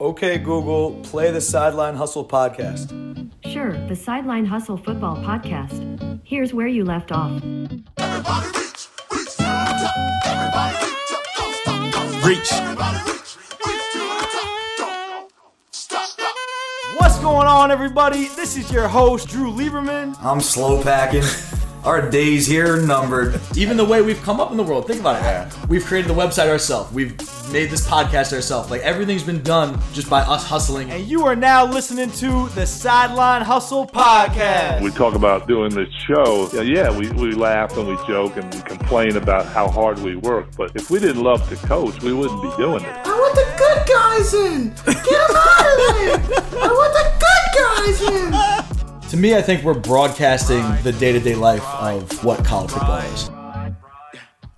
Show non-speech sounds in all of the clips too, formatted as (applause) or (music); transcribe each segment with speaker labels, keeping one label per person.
Speaker 1: Okay, Google, play the Sideline Hustle podcast.
Speaker 2: Sure, the Sideline Hustle Football Podcast. Here's where you left off.
Speaker 3: Everybody reach, reach to the top. Everybody reach up, don't stop, don't stop.
Speaker 1: Reach.
Speaker 3: Everybody reach, reach to the top. Don't stop, stop.
Speaker 1: What's going on, everybody? This is your host, Drew Lieberman.
Speaker 4: I'm slow packing. (laughs) Our days here are numbered.
Speaker 5: even the way we've come up in the world. Think about it. We've created the website ourselves. We've made this podcast ourselves. Like everything's been done just by us hustling.
Speaker 1: And you are now listening to the Sideline Hustle podcast.
Speaker 6: we talk about doing this show, yeah, yeah, we, we laugh and we joke and we complain about how hard we work. But if we didn't love to coach, we wouldn't be doing it.
Speaker 7: I want the good guys in. Get them out of there. I want the good guys in.
Speaker 5: To me, I think we're broadcasting the day-to-day life of what college football is.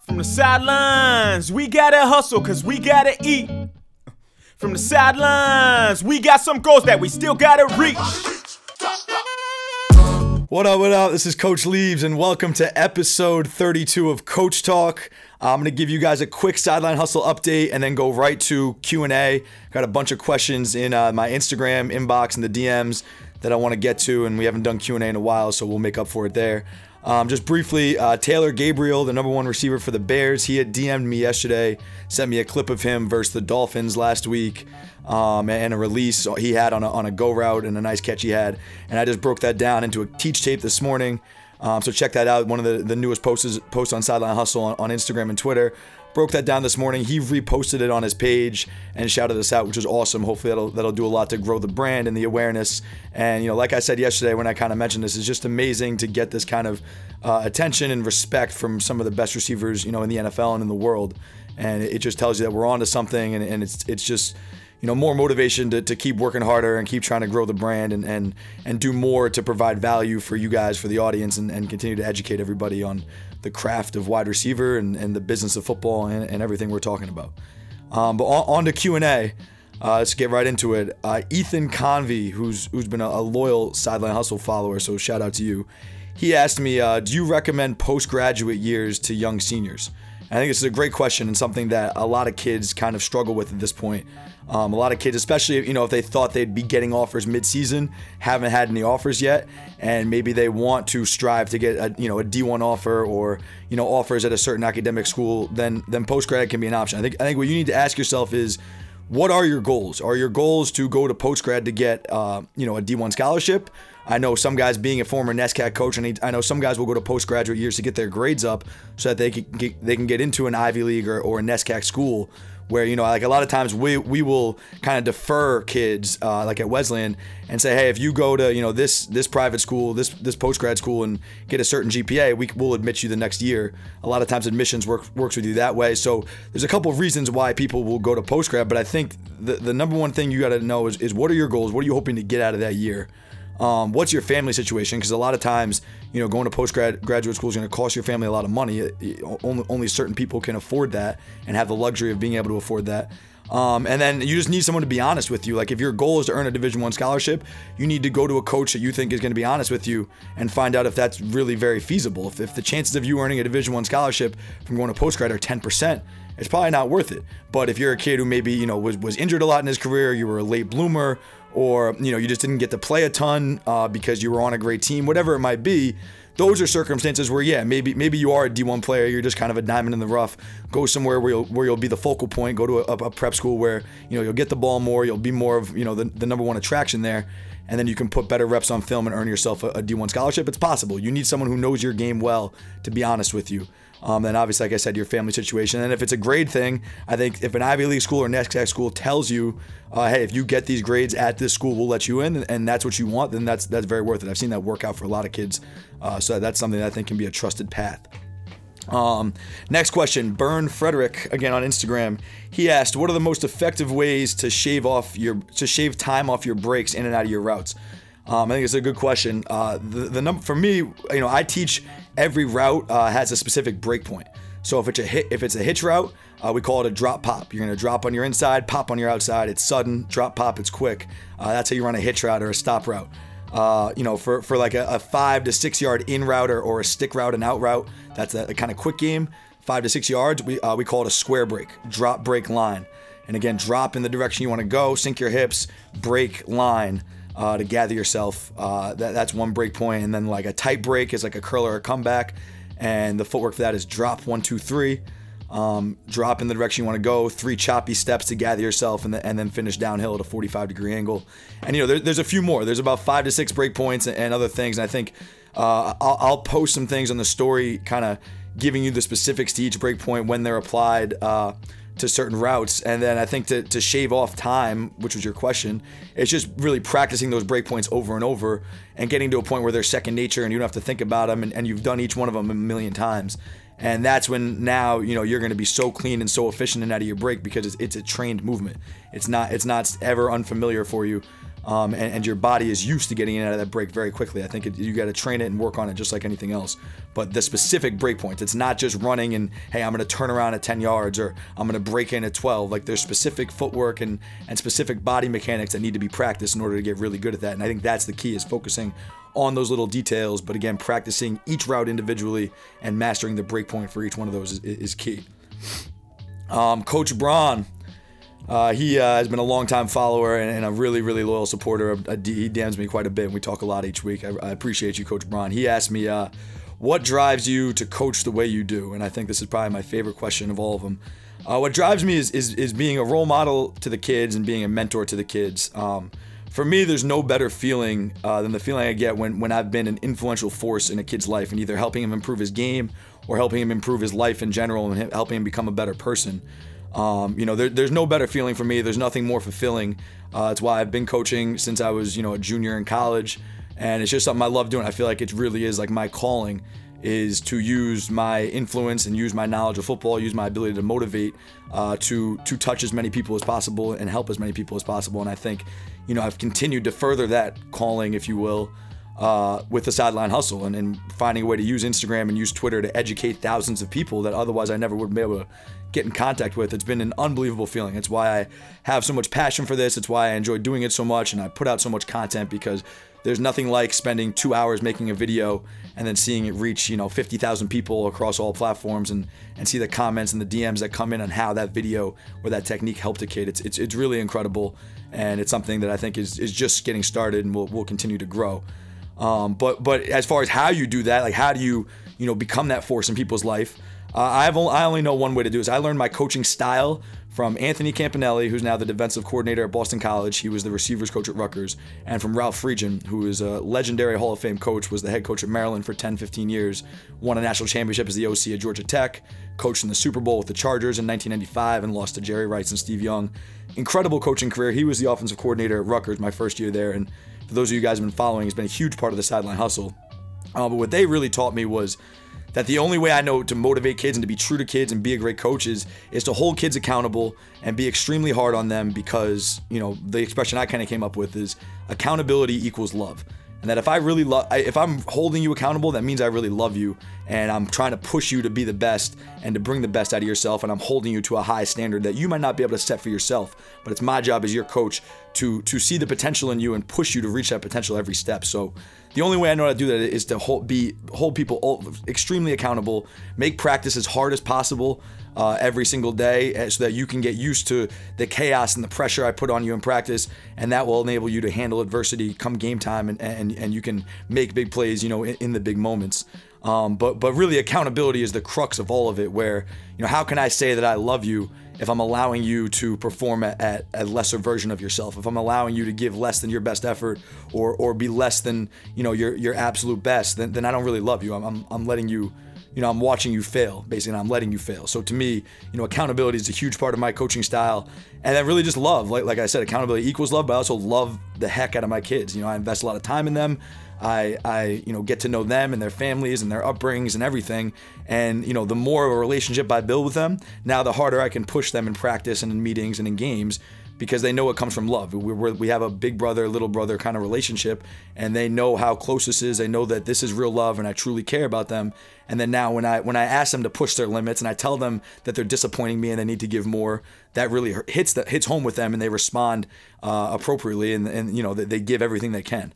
Speaker 8: From the sidelines, we gotta hustle cause we gotta eat. From the sidelines, we got some goals that we still gotta reach.
Speaker 1: What up, what up? This is Coach Leaves, and welcome to episode 32 of Coach Talk. I'm gonna give you guys a quick sideline hustle update, and then go right to Q and A. Got a bunch of questions in uh, my Instagram inbox and the DMs that I want to get to, and we haven't done Q and A in a while, so we'll make up for it there. Um, just briefly, uh, Taylor Gabriel, the number one receiver for the Bears, he had DM'd me yesterday, sent me a clip of him versus the Dolphins last week, um, and a release he had on a, on a go route and a nice catch he had. And I just broke that down into a teach tape this morning. Um, so check that out. One of the, the newest posts posts on Sideline Hustle on, on Instagram and Twitter. Broke that down this morning. He reposted it on his page and shouted us out, which is awesome. Hopefully that'll that'll do a lot to grow the brand and the awareness. And you know, like I said yesterday when I kind of mentioned this, it's just amazing to get this kind of uh, attention and respect from some of the best receivers, you know, in the NFL and in the world. And it just tells you that we're on to something, and, and it's it's just you know more motivation to, to keep working harder and keep trying to grow the brand and and and do more to provide value for you guys for the audience and, and continue to educate everybody on the craft of wide receiver and, and the business of football and, and everything we're talking about. Um, but on, on to q&a uh, let's get right into it. Uh, ethan convey who's who's been a, a loyal sideline hustle follower so shout out to you. He asked me uh, do you recommend postgraduate years to young seniors I think this is a great question and something that a lot of kids kind of struggle with at this point. Um, a lot of kids, especially you know if they thought they'd be getting offers mid-season, haven't had any offers yet, and maybe they want to strive to get a you know a D1 offer or you know offers at a certain academic school. Then then post grad can be an option. I think I think what you need to ask yourself is what are your goals? Are your goals to go to post grad to get uh, you know a D1 scholarship? I know some guys being a former NESCAC coach, and I know some guys will go to postgraduate years to get their grades up so that they can get, they can get into an Ivy League or, or a NESCAC school. Where you know, like a lot of times we we will kind of defer kids, uh, like at Wesleyan, and say, hey, if you go to you know this this private school, this this post grad school, and get a certain GPA, we will admit you the next year. A lot of times admissions work works with you that way. So there's a couple of reasons why people will go to post grad, but I think the the number one thing you got to know is is what are your goals? What are you hoping to get out of that year? Um, what's your family situation? Because a lot of times, you know, going to post graduate school is going to cost your family a lot of money. Only, only certain people can afford that and have the luxury of being able to afford that. Um, and then you just need someone to be honest with you. Like if your goal is to earn a Division One scholarship, you need to go to a coach that you think is going to be honest with you and find out if that's really very feasible. If, if the chances of you earning a Division One scholarship from going to post grad are 10%, it's probably not worth it. But if you're a kid who maybe you know was, was injured a lot in his career, you were a late bloomer, or you know you just didn't get to play a ton uh, because you were on a great team, whatever it might be. Those are circumstances where, yeah, maybe maybe you are a D1 player. You're just kind of a diamond in the rough. Go somewhere where you'll where you'll be the focal point. Go to a, a prep school where you know you'll get the ball more. You'll be more of you know the, the number one attraction there, and then you can put better reps on film and earn yourself a, a D1 scholarship. It's possible. You need someone who knows your game well to be honest with you. Um, then obviously, like I said, your family situation. And if it's a grade thing, I think if an Ivy League school or NESCAC school tells you, uh, hey, if you get these grades at this school, we'll let you in, and that's what you want, then that's that's very worth it. I've seen that work out for a lot of kids. Uh, so that's something that I think can be a trusted path. Um, next question, Burn Frederick again on Instagram. He asked, "What are the most effective ways to shave off your to shave time off your breaks in and out of your routes?" Um, I think it's a good question. Uh, the the number for me, you know, I teach every route uh, has a specific breakpoint. So if it's a hit, if it's a hitch route, uh, we call it a drop pop. You're gonna drop on your inside, pop on your outside. It's sudden, drop pop. It's quick. Uh, that's how you run a hitch route or a stop route. Uh, you know, for, for like a, a five to six yard in route or, or a stick route and out route, that's a, a kind of quick game. Five to six yards, we uh, we call it a square break, drop break line. And again, drop in the direction you want to go, sink your hips, break line uh, to gather yourself. Uh, that, that's one break point. And then like a tight break is like a curl or a comeback. And the footwork for that is drop one, two, three. Um, drop in the direction you want to go, three choppy steps to gather yourself, and, then and then finish downhill at a 45 degree angle. And you know, there, there's a few more. There's about five to six break points and, and other things. And I think uh, I'll, I'll post some things on the story, kind of giving you the specifics to each break point when they're applied. To certain routes. And then I think to, to shave off time, which was your question, it's just really practicing those break points over and over and getting to a point where they're second nature and you don't have to think about them and, and you've done each one of them a million times. And that's when now you know you're going to be so clean and so efficient and out of your break because it's, it's a trained movement. It's not it's not ever unfamiliar for you, um, and, and, your body is used to getting in out of that break very quickly. I think it, you got to train it and work on it just like anything else. But the specific break points, it's not just running and hey, I'm going to turn around at 10 yards or I'm going to break in at 12. Like there's specific footwork and and specific body mechanics that need to be practiced in order to get really good at that. And I think that's the key is focusing on those little details. But again, practicing each route individually and mastering the break point for each one of those is, is key. Um, Coach Braun. Uh, he uh, has been a longtime follower and, and, a really, really loyal supporter. Uh, he DMs me quite a bit. And we talk a lot each week. I, I appreciate you, Coach Braun. He asked me, uh, "What drives you to coach the way you do?" And I think this is probably my favorite question of all of them. Uh, what drives me is, is, is being a role model to the kids and being a mentor to the kids. Um, for me, there's no better feeling uh, than the feeling I get when, when I've been an influential force in a kid's life and either helping him improve his game or helping him improve his life in general and helping him become a better person. Um, you know, there, there's no better feeling for me. There's nothing more fulfilling. Uh, it's why I've been coaching since I was, you know, a junior in college, and it's just something I love doing. I feel like it really is like my calling is to use my influence and use my knowledge of football, use my ability to motivate uh, to to touch as many people as possible and help as many people as possible. And I think, you know, I've continued to further that calling, if you will, uh, with the sideline hustle and, and, finding a way to use Instagram and use Twitter to educate thousands of people that otherwise I never would be able to get in contact with. It's been an unbelievable feeling. It's why I have so much passion for this. It's why I enjoy doing it so much and I put out so much content because there's nothing like spending two hours making a video and then seeing it reach you know 50,000 people across all platforms and and see the comments and the DMs that come in on how that video or that technique helped a kid. It's it's, it's really incredible and it's something that I think is is just getting started and will will continue to grow. Um, but but as far as how you do that, like how do you you know become that force in people's life? Uh, I've only, I only know one way to do this. I learned my coaching style from Anthony Campanile, who's now the defensive coordinator at Boston College. He was the receivers coach at Rutgers, and from Ralph Friedgen, who is a legendary Hall of Fame coach, was the head coach at Maryland for 10, 15 years, won a national championship as the OC at Georgia Tech, coached in the Super Bowl with the Chargers in 1995, and lost to Jerry Rice and Steve Young. Incredible coaching career. He was the offensive coordinator at Rutgers my first year there, and for those of you guys who've been following, he's been a huge part of the sideline hustle. Uh, but what they really taught me was that the only way I know to motivate kids and to be true to kids and be a great coach is, is to hold kids accountable and be extremely hard on them because, you know, the expression I kind of came up with is accountability equals love. And that if I really love, if I'm holding you accountable, that means I really love you and I'm trying to push you to be the best and to bring the best out of yourself. And I'm holding you to a high standard that you might not be able to set for yourself. But it's my job as your coach to to see the potential in you and push you to reach that potential every step. So the only way I know how to do that is to hold, be hold people extremely accountable, make practice as hard as possible uh, every single day, eh, so that you can get used to the chaos and the pressure I put on you in practice, and that will enable you to handle adversity come game time, and and, and you can make big plays, you know, in, in the big moments. Um, but but really, accountability is the crux of all of it. Where you know, how can I say that I love you? if I'm allowing you to perform at, at, a lesser version of yourself, if I'm allowing you to give less than your best effort or or be less than you know your your absolute best, then, then I don't really love you. I'm, I'm, I'm letting you, you know, I'm watching you fail basically, I'm letting you fail. So to me, you know, accountability is a huge part of my coaching style, and then really just love. Like like I said, accountability equals love, but I also love the heck out of my kids. You know, I invest a lot of time in them. I, I, you know, get to know them and their families and their upbringings and everything. And you know, the more of a relationship I build with them, now the harder I can push them in practice and in meetings and in games because they know it comes from love. we we have a big brother, little brother kind of relationship, and they know how close this is. They know that this is real love, and I truly care about them. And then now, when I when I ask them to push their limits, and I tell them that they're disappointing me and they need to give more, that really hits that hits home with them, and they respond uh, appropriately, and and you know they, they give everything they can.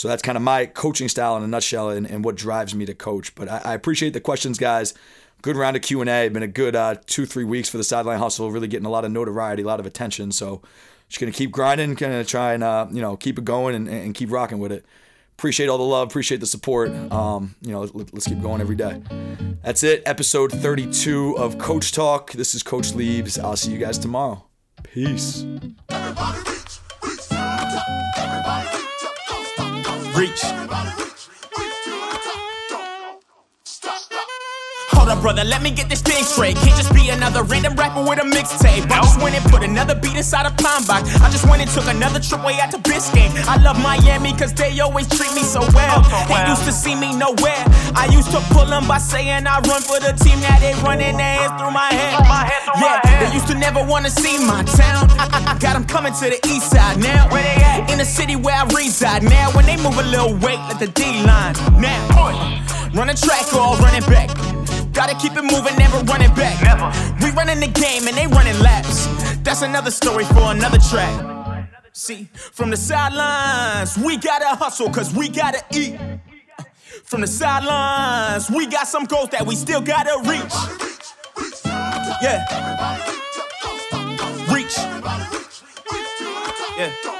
Speaker 1: So that's kind of my coaching style in a nutshell and, and what drives me to coach. But I, I, appreciate the questions, guys. good round of Q and A. Been a good uh, two three weeks for the sideline hustle. Really getting a lot of notoriety, a lot of attention. So just gonna keep grinding, gonna try and uh, you know keep it going and, and keep rocking with it. Appreciate all the love, appreciate the support. Um, you know, let, let's keep going every day. That's it. Episode 32 of Coach Talk. This is Coach Leaves. I'll see you guys tomorrow. Peace.
Speaker 3: Everybody Reach.
Speaker 8: Hold up, brother, let me get this thing straight. Can't just be another random rapper with a mixtape. I just went and put another beat inside a pine box. I just went and took another trip way out to Biscayne. I love Miami cause they always treat me so well. Oh, they used to see me nowhere. I used to pull them by saying I run for the team. Now they running their hands through my head. Yeah, they used to never wanna see my town. I, I, I got them coming to the east side now. Where they at? In the city where I reside now. When they move a little weight, let the D line. Now, run a track or run it back. Gotta keep it moving, never running back. Never. We running the game and they running laps. That's another story for another track. See, from the sidelines, we gotta hustle cause we gotta eat. From the sidelines, we got some goals that we still gotta reach.
Speaker 3: Reach, reach to the top.
Speaker 8: Yeah,
Speaker 3: reach up, don't stop, don't stop.
Speaker 8: reach.
Speaker 3: Everybody reach, reach to the top.
Speaker 8: Yeah.
Speaker 3: Don't
Speaker 8: Stop.
Speaker 3: stop.